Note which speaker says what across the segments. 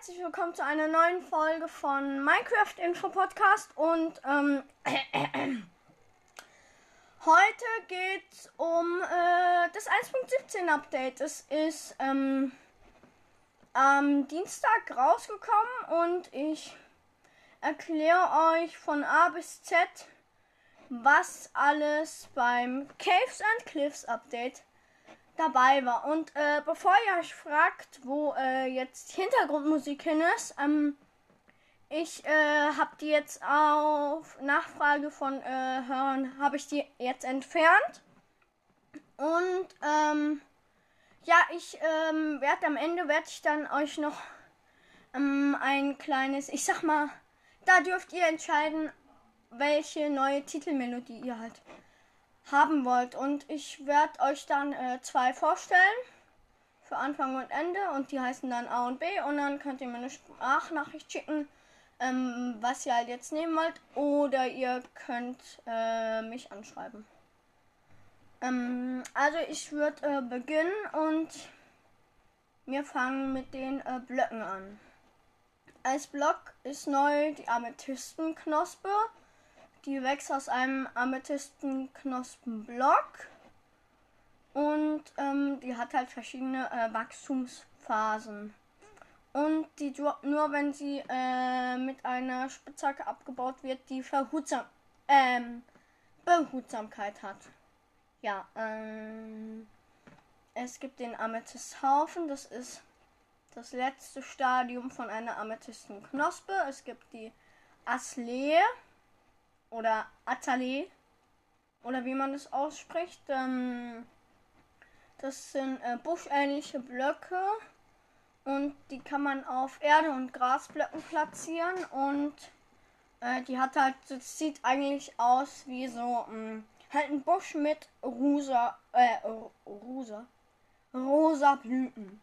Speaker 1: herzlich willkommen zu einer neuen Folge von Minecraft Info Podcast und ähm, heute geht's um äh, das 1.17 Update. Es ist ähm, am Dienstag rausgekommen und ich erkläre euch von A bis Z, was alles beim Caves and Cliffs Update dabei war. Und äh, bevor ihr euch fragt, wo äh, jetzt Hintergrundmusik hin ist, ähm, ich äh, habe die jetzt auf Nachfrage von äh, Hörern, habe ich die jetzt entfernt. Und ähm, ja, ich ähm, werde am Ende, werde ich dann euch noch ähm, ein kleines, ich sag mal, da dürft ihr entscheiden, welche neue Titelmelodie ihr halt haben wollt. Und ich werde euch dann äh, zwei vorstellen. Für Anfang und Ende. Und die heißen dann A und B. Und dann könnt ihr mir eine Sprachnachricht schicken, ähm, was ihr halt jetzt nehmen wollt. Oder ihr könnt äh, mich anschreiben. Ähm, also ich würde äh, beginnen und wir fangen mit den äh, Blöcken an. Als Block ist neu die Amethystenknospe. Die wächst aus einem Amethystenknospenblock. Und ähm, die hat halt verschiedene äh, Wachstumsphasen. Und die droppt nur, wenn sie äh, mit einer Spitzhacke abgebaut wird, die Verhutsam ähm, Behutsamkeit hat. Ja, ähm, es gibt den Amethysthaufen, das ist das letzte Stadium von einer Amethystenknospe. Es gibt die Aslee oder Atale oder wie man es ausspricht. Ähm, das sind äh, buschähnliche Blöcke und die kann man auf Erde- und Grasblöcken platzieren und äh, die hat halt, das sieht eigentlich aus wie so mh, ähm, halt ein Busch mit rosa, äh, rosa, rosa Blüten.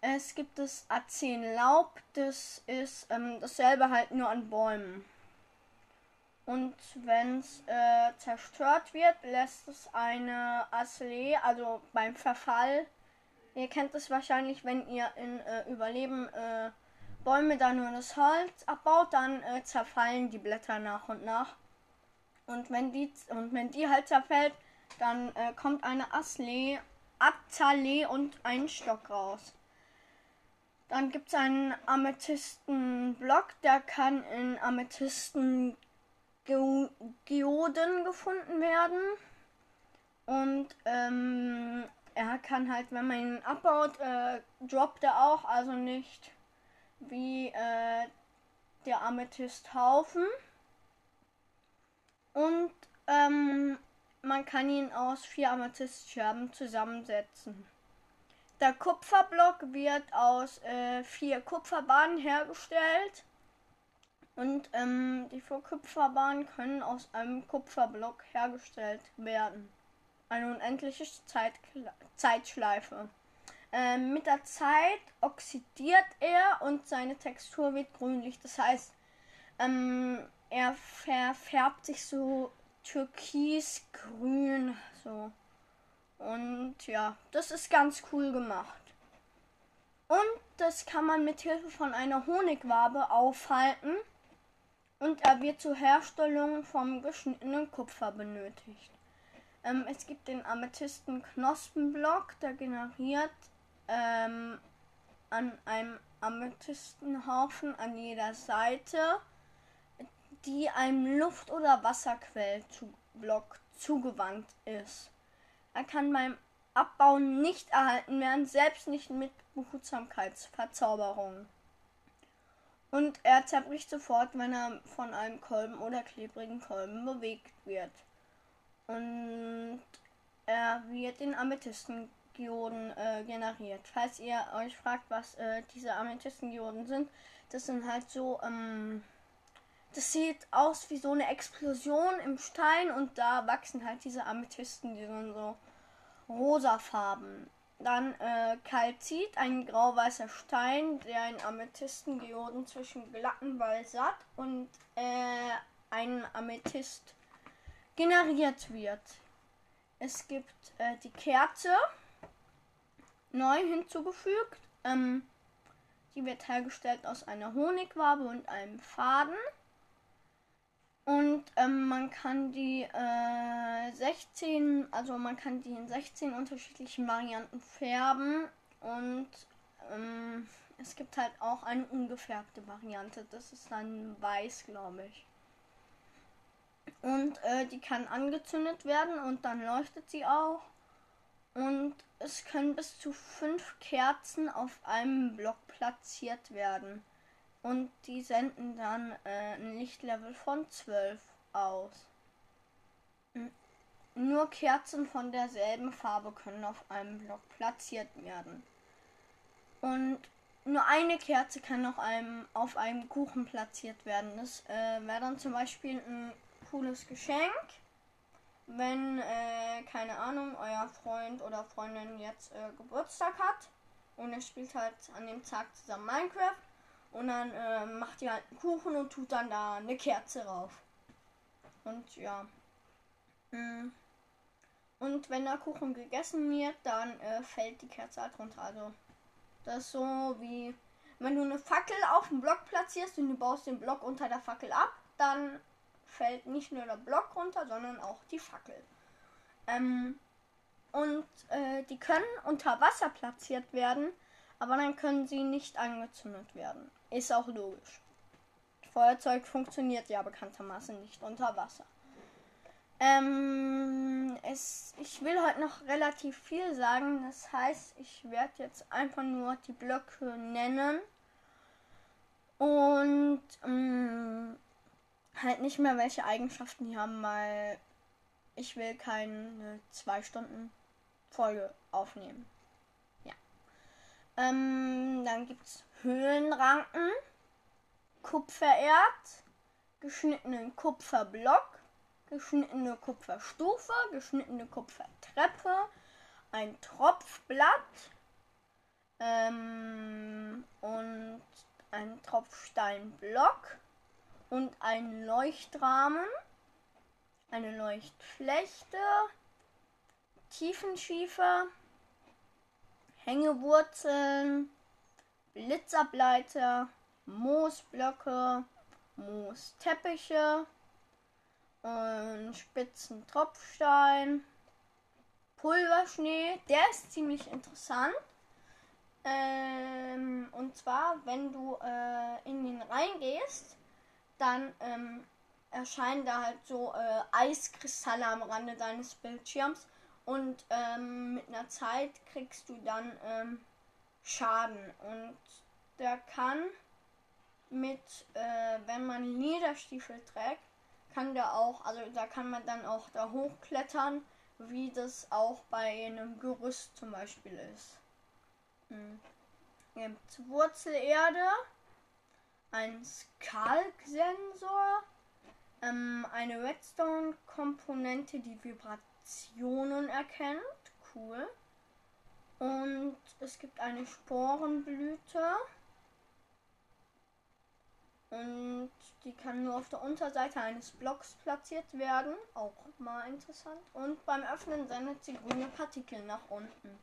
Speaker 1: Es gibt das Laub, das ist ähm, dasselbe halt nur an Bäumen. Und wenn es äh, zerstört wird, lässt es eine Aslee, also beim Verfall, ihr kennt es wahrscheinlich, wenn ihr in äh, Überleben äh, Bäume dann nur das Holz abbaut, dann äh, zerfallen die Blätter nach und nach. Und wenn die, und wenn die halt zerfällt, dann äh, kommt eine Aslee, Azalee und ein Stock raus. Dann gibt es einen Amethystenblock, der kann in Amethysten Ge Geoden gefunden werden. Und ähm, er kann halt, wenn man ihn abbaut, äh, droppt er auch, also nicht wie äh, der Amethysthaufen. Und ähm, man kann ihn aus vier Amethystscherben zusammensetzen. Der Kupferblock wird aus äh, vier Kupferbahnen hergestellt. Und ähm, die Kupferbahnen können aus einem Kupferblock hergestellt werden. Eine unendliche Zeit Zeitschleife. Ähm, mit der Zeit oxidiert er und seine Textur wird grünlich. Das heißt, ähm, er verfärbt sich so türkisgrün so. Und ja, das ist ganz cool gemacht. Und das kann man mit Hilfe von einer Honigwabe aufhalten und er wird zur Herstellung vom geschnittenen Kupfer benötigt. Ähm, es gibt den Amethysten-Knospenblock, der generiert ähm, an einem Amethystenhaufen an jeder Seite, die einem Luft- oder Wasserquellblock zugewandt ist. Er kann beim Abbauen nicht erhalten werden, selbst nicht mit Behutsamkeitsverzauberungen. Und er zerbricht sofort, wenn er von einem Kolben oder klebrigen Kolben bewegt wird. Und er wird in Amethystengioden äh, generiert. Falls ihr euch fragt, was äh, diese Amethystengioden sind, das sind halt so, ähm, das sieht aus wie so eine Explosion im Stein und da wachsen halt diese Amethysten, die sind so rosafarben. Dann äh, Kalzit, ein grau-weißer Stein, der in Amethystengeoden zwischen glatten Balsat und äh, einem Amethyst generiert wird. Es gibt äh, die Kerze, neu hinzugefügt. Ähm, Die wird hergestellt aus einer Honigwabe und einem Faden. Und ähm, man kann die äh, 16, also man kann die in 16 unterschiedlichen Varianten färben. Und ähm, es gibt halt auch eine ungefärbte Variante. Das ist dann weiß, glaube ich. Und äh, die kann angezündet werden und dann leuchtet sie auch. Und es können bis zu fünf Kerzen auf einem Block platziert werden. Und die senden dann äh, ein Lichtlevel von 12 aus. Nur Kerzen von derselben Farbe können auf einem Block platziert werden. Und nur eine Kerze kann auf einem, auf einem Kuchen platziert werden. Das äh, wäre dann zum Beispiel ein cooles Geschenk wenn, äh, keine Ahnung, euer Freund oder Freundin jetzt äh, Geburtstag hat und er spielt halt an dem Tag zusammen Minecraft und dann äh, macht ihr halt einen Kuchen und tut dann da eine Kerze rauf. Und ja. Mm. Und wenn der Kuchen gegessen wird, dann äh, fällt die Kerze halt runter. Also das ist so wie wenn du eine Fackel auf dem Block platzierst und du baust den Block unter der Fackel ab, dann fällt nicht nur der Block runter, sondern auch die Fackel. Ähm, und äh, die können unter Wasser platziert werden, aber dann können sie nicht angezündet werden. Ist auch logisch. Feuerzeug funktioniert ja bekanntermaßen nicht unter Wasser. Ähm, es, ich will heute noch relativ viel sagen. Das heißt, ich werde jetzt einfach nur die Blöcke nennen. Und ähm, halt nicht mehr, welche Eigenschaften die haben, weil ich will keine zwei Stunden Folge aufnehmen. Ähm, dann gibt's Höhlenranken, Kupfererd, geschnittenen Kupferblock, geschnittene Kupferstufe, geschnittene Kupfertreppe, ein Tropfblatt ähm, und ein Tropfsteinblock und ein Leuchtrahmen, eine Leuchtflechte, Tiefenschiefer, Hängewurzeln, Blitzableiter, Moosblöcke, Moosteppiche und spitzen Tropfstein, Pulverschnee. Der ist ziemlich interessant. Ähm, und zwar, wenn du äh, in den reingehst, dann ähm, erscheinen da halt so äh, Eiskristalle am Rande deines Bildschirms und ähm, mit einer Zeit kriegst du dann ähm, Schaden und der kann mit, äh, wenn man Lederstiefel trägt, kann der auch, also da kann man dann auch da hochklettern, wie das auch bei einem Gerüst zum Beispiel ist. Hm. Gibt's Wurzelerde ein Skalk-Sensor, ähm, eine Redstone-Komponente, die Vibrationen erkennt. Cool. Und es gibt eine Sporenblüte. Und die kann nur auf der Unterseite eines Blocks platziert werden. Auch mal interessant. Und beim Öffnen sendet sie grüne Partikel nach unten.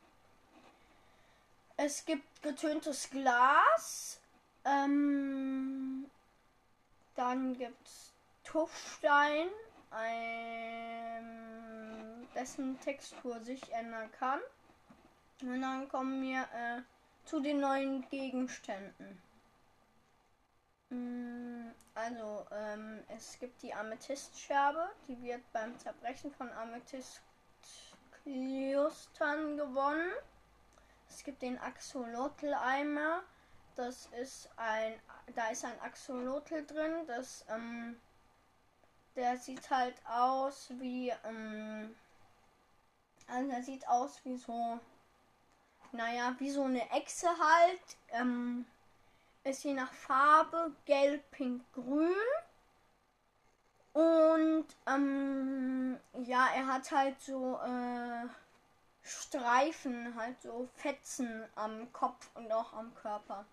Speaker 1: Es gibt getöntes Glas. Ähm, dann gibt es Tuffstein, ein, dessen Textur sich ändern kann. Und dann kommen wir äh, zu den neuen Gegenständen. Mm, also, ähm, es gibt die Amethystscherbe, die wird beim Zerbrechen von Amethystklustern gewonnen. Es gibt den Axolotl-Eimer, das ist ein, da ist ein Axolotl drin, das, ähm, der sieht halt aus wie, ähm, also der sieht aus wie so, naja, wie so eine Echse halt, ähm, ist je nach Farbe gelb, pink, grün. Und ähm, ja, er hat halt so äh, Streifen, halt so Fetzen am Kopf und auch am Körper.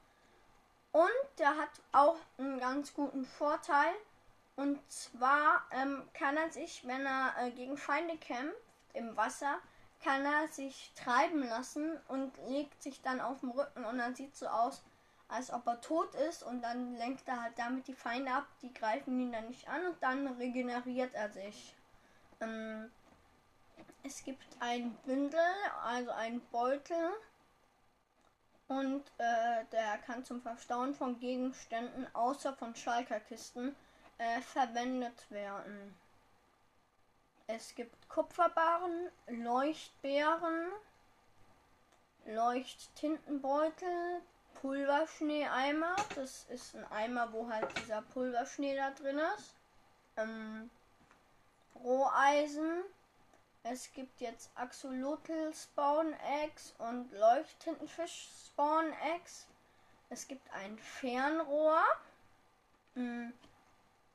Speaker 1: Und der hat auch einen ganz guten Vorteil. Und zwar ähm, kann er sich, wenn er äh, gegen Feinde kämpft im Wasser, kann er sich treiben lassen und legt sich dann auf den Rücken und dann sieht so aus, als ob er tot ist und dann lenkt er halt damit die Feinde ab, die greifen ihn dann nicht an und dann regeneriert er sich. Ähm, es gibt ein Bündel, also ein Beutel und äh, der kann zum Verstauen von Gegenständen außer von Schalkerkisten äh, verwendet werden. Es gibt Kupferbarren, Leuchtbeeren, Leuchttintenbeutel, Pulverschneeeimer. Das ist ein Eimer, wo halt dieser Pulverschnee da drin ist. Ähm, Roheisen. Es gibt jetzt Axolotl Spawn Eggs und Leuchttintenfisch Spawn Eggs. Es gibt ein Fernrohr. Hm.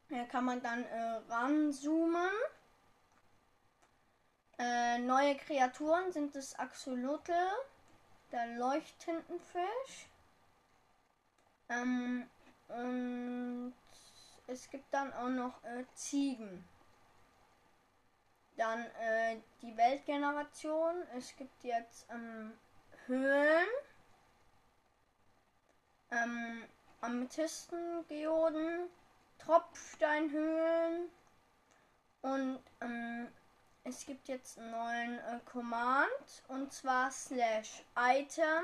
Speaker 1: Hier kann man dann äh, ranzoomen. Äh, neue Kreaturen sind das Axolotl, der Leuchttintenfisch. Ähm, und es gibt dann auch noch äh, Ziegen. Dann äh, die Weltgeneration. Es gibt jetzt ähm, Höhlen. Ähm, Amethysten, Geoden, Tropfsteinhöhlen und ähm, es gibt jetzt einen neuen äh, Command und zwar slash item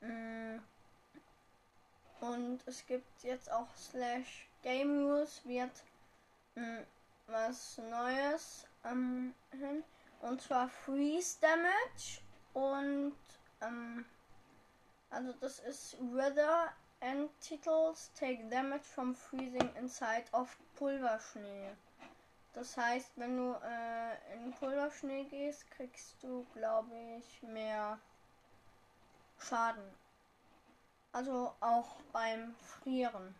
Speaker 1: mm. und es gibt jetzt auch slash game news wird mm, was Neues ähm, hin und zwar freeze damage und ähm, also das ist weather and titles take damage from freezing inside of Pulverschnee. Das heißt, wenn du äh, in Pulverschnee gehst, kriegst du, glaube ich, mehr Schaden. Also auch beim Frieren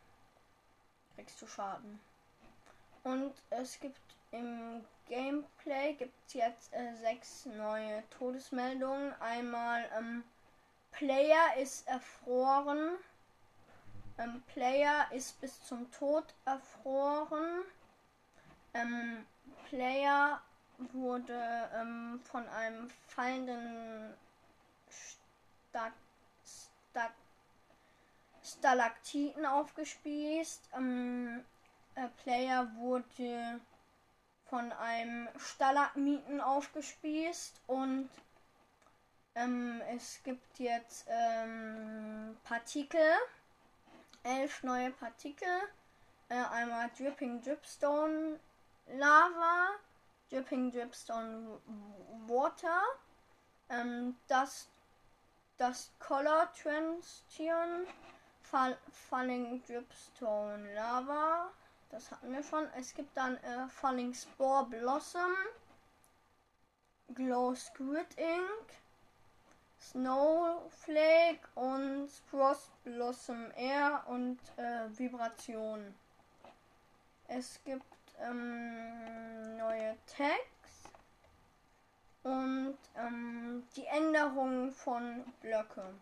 Speaker 1: kriegst du Schaden. Und es gibt im Gameplay gibt jetzt äh, sechs neue Todesmeldungen. Einmal ähm, Player ist erfroren. Ähm, Player ist bis zum Tod erfroren. Ähm, Player wurde ähm, von einem fallenden Sta Sta Stalaktiten aufgespießt. Ähm, äh, Player wurde von einem Stalagmiten aufgespießt und ähm, es gibt jetzt ähm, Partikel, elf neue Partikel. Äh, einmal Dripping Dripstone Lava, Dripping Dripstone Water, ähm, das, das Color Transition, Fall, Falling Dripstone Lava, das hatten wir schon. Es gibt dann äh, Falling Spore Blossom, Glow Squid Ink, Snowflake und Frost Blossom Air und äh, Vibration. Es gibt ähm, neue Tags und ähm, die Änderung von Blöcke.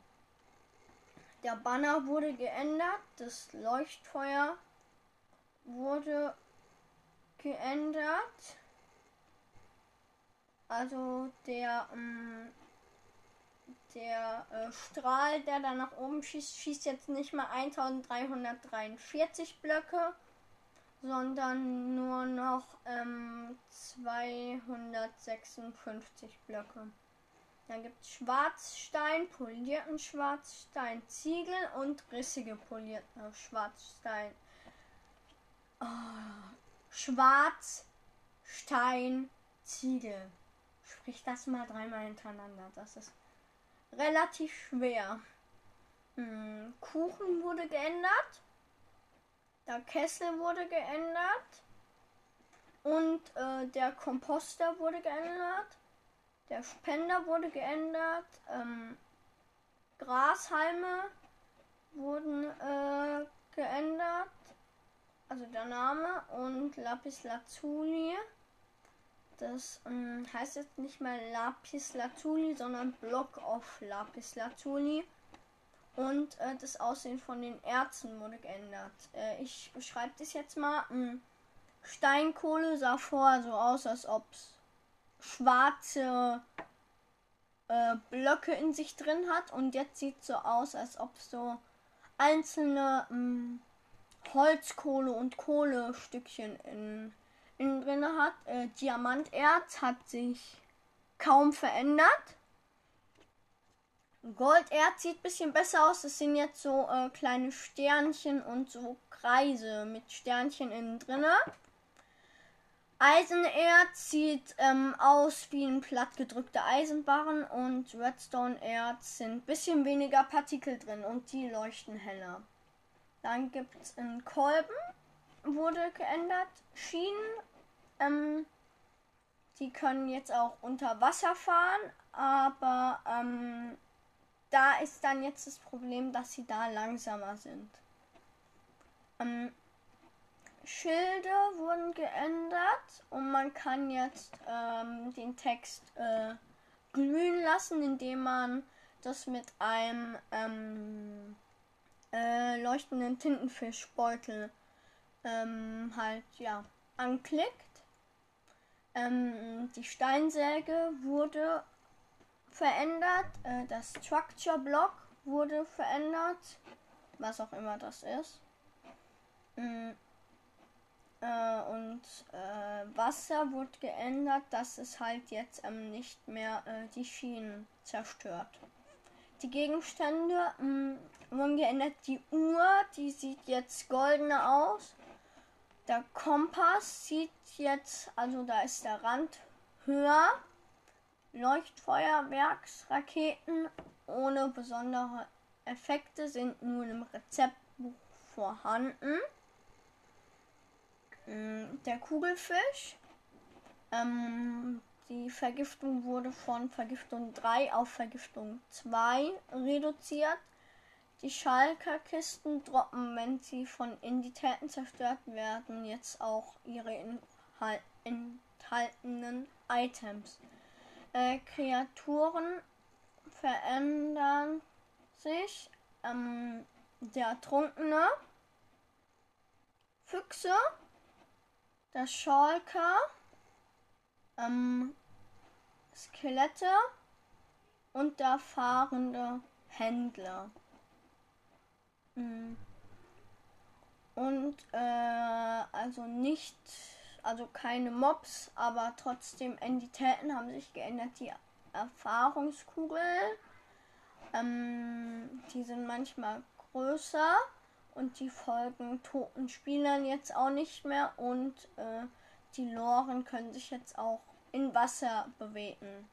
Speaker 1: Der Banner wurde geändert, das Leuchtfeuer wurde geändert. Also der ähm, der äh, Strahl, der da nach oben schießt, schießt jetzt nicht mehr 1343 Blöcke, sondern nur noch ähm, 256 Blöcke. Dann gibt es Schwarzstein, polierten Schwarzstein, Ziegel und rissige polierte Schwarzstein. Oh, Schwarzstein, Ziegel. Sprich das mal dreimal hintereinander. Das ist relativ schwer. Hm, Kuchen wurde geändert. Der Kessel wurde geändert. Und äh, der Komposter wurde geändert. Der Spender wurde geändert. Ähm, Grashalme wurden äh, geändert. Also der Name und Lapis Lazuli. Das ähm, heißt jetzt nicht mehr Lapis Lazuli, sondern Block of Lapis Lazuli. Und äh, das Aussehen von den Erzen wurde geändert. Äh, ich beschreibe das jetzt mal. Ähm, Steinkohle sah vorher so aus, als ob es schwarze äh, Blöcke in sich drin hat und jetzt sieht so aus, als ob so einzelne mh, mm, Holzkohle und Kohlestückchen in, in drin hat. Äh, Diamanterz hat sich kaum verändert. Golderz sieht ein bisschen besser aus. Das sind jetzt so äh, kleine Sternchen und so Kreise mit Sternchen innen drinne. Eisenerz sieht ähm, aus wie ein plattgedrückter Eisenbarren und Redstone-Erz sind ein bisschen weniger Partikel drin und die leuchten heller. Dann gibt es einen Kolben, wurde geändert. Schienen, ähm, die können jetzt auch unter Wasser fahren, aber ähm, da ist dann jetzt das Problem, dass sie da langsamer sind. Ähm, Schilde wurden geändert und man kann jetzt ähm, den Text äh, glühen lassen, indem man das mit einem ähm, äh, leuchtenden Tintenfischbeutel ähm, halt ja anklickt. Ähm, die Steinsäge wurde verändert, äh, das Structure Block wurde verändert, was auch immer das ist. Mm, äh, und äh, Wasser wurde geändert, dass es halt jetzt ähm, nicht mehr äh, die Schienen zerstört. Die Gegenstände mh, mm, wurden geändert. Die Uhr, die sieht jetzt goldener aus. Der Kompass sieht jetzt, also da ist der Rand höher. Leuchtfeuerwerksraketen ohne besondere Effekte sind nun im Rezeptbuch vorhanden. Mm, der Kugelfisch. Ähm, die Vergiftung wurde von Vergiftung 3 auf Vergiftung 2 reduziert. Die Schalkerkisten droppen, wenn sie von Entitäten zerstört werden, jetzt auch ihre enthaltenen Items. Äh, Kreaturen verändern sich. Ähm, der Ertrunkene, Füchse, der Schalker, ähm, Skelette und der fahrende Händler. Mhm. Und äh, also nicht, also keine Mobs, aber trotzdem Entitäten haben sich geändert. Die Erfahrungskugel, ähm, die sind manchmal größer und die folgen toten Spielern jetzt auch nicht mehr und äh, die Loren können sich jetzt auch in Wasser bewegen.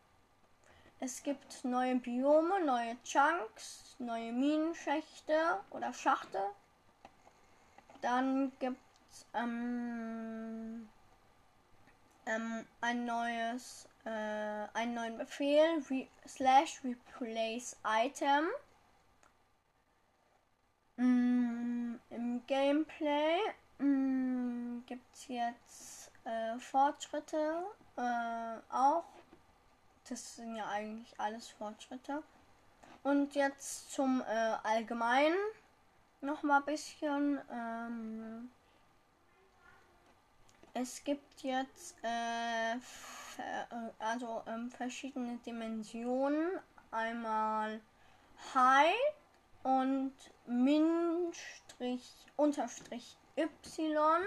Speaker 1: Es gibt neue Biome, neue Chunks, neue Minenschächte oder Schachte. Dann gibt es ähm, ähm, ein neues, äh, einen neuen Befehl, re slash replace item. Mm, Im Gameplay mm, gibt es jetzt äh, Fortschritte äh, auch. Das sind ja eigentlich alles Fortschritte. Und jetzt zum äh, Allgemeinen noch mal ein bisschen. Ähm, es gibt jetzt äh, also ähm, verschiedene Dimensionen. Einmal High und Min-Unterstrich Y.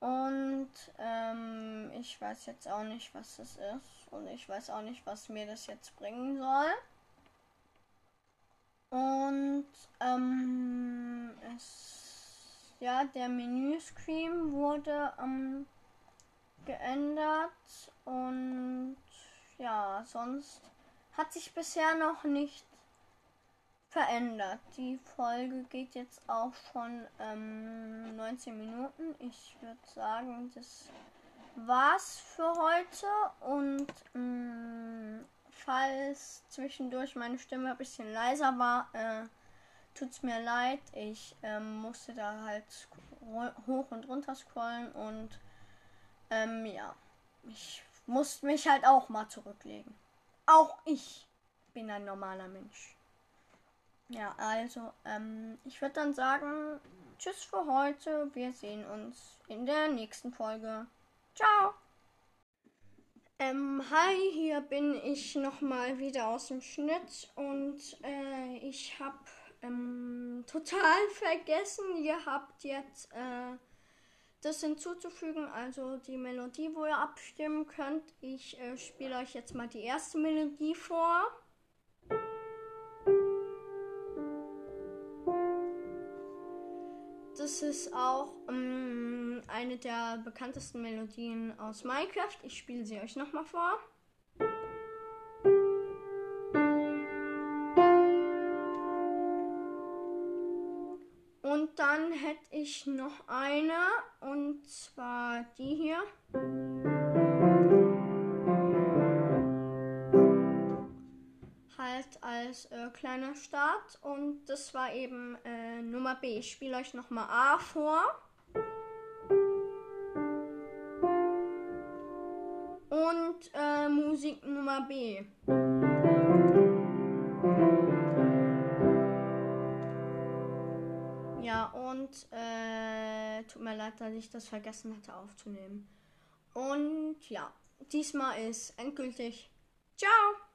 Speaker 1: Und ähm, ich weiß jetzt auch nicht, was das ist. Und ich weiß auch nicht, was mir das jetzt bringen soll. Und ähm, es, ja, der Menüscreen wurde ähm, geändert. Und ja, sonst hat sich bisher noch nicht verändert. Die Folge geht jetzt auch schon ähm, 19 Minuten. Ich würde sagen, das war's für heute. Und ähm, falls zwischendurch meine Stimme ein bisschen leiser war, äh, tut's mir leid. Ich ähm, musste da halt hoch und runter scrollen und ähm, ja, ich musste mich halt auch mal zurücklegen. Auch ich bin ein normaler Mensch. Ja, also, ähm, ich würde dann sagen, tschüss für heute. Wir sehen uns in der nächsten Folge. Ciao! Ähm, hi, hier bin ich nochmal wieder aus dem Schnitt und äh, ich habe ähm, total vergessen, ihr habt jetzt äh, das hinzuzufügen, also die Melodie, wo ihr abstimmen könnt. Ich äh, spiele euch jetzt mal die erste Melodie vor. Das ist auch ähm, eine der bekanntesten Melodien aus Minecraft. Ich spiele sie euch nochmal vor. Dann hätte ich noch eine, und zwar die hier. Halt als äh, kleiner Start. Und das war eben äh, Nummer B. Ich spiele euch nochmal A vor. Und äh, Musik Nummer B. und äh, tut mir leid, dass ich das vergessen hatte aufzunehmen. Und ja, diesmal ist endgültig. Ciao!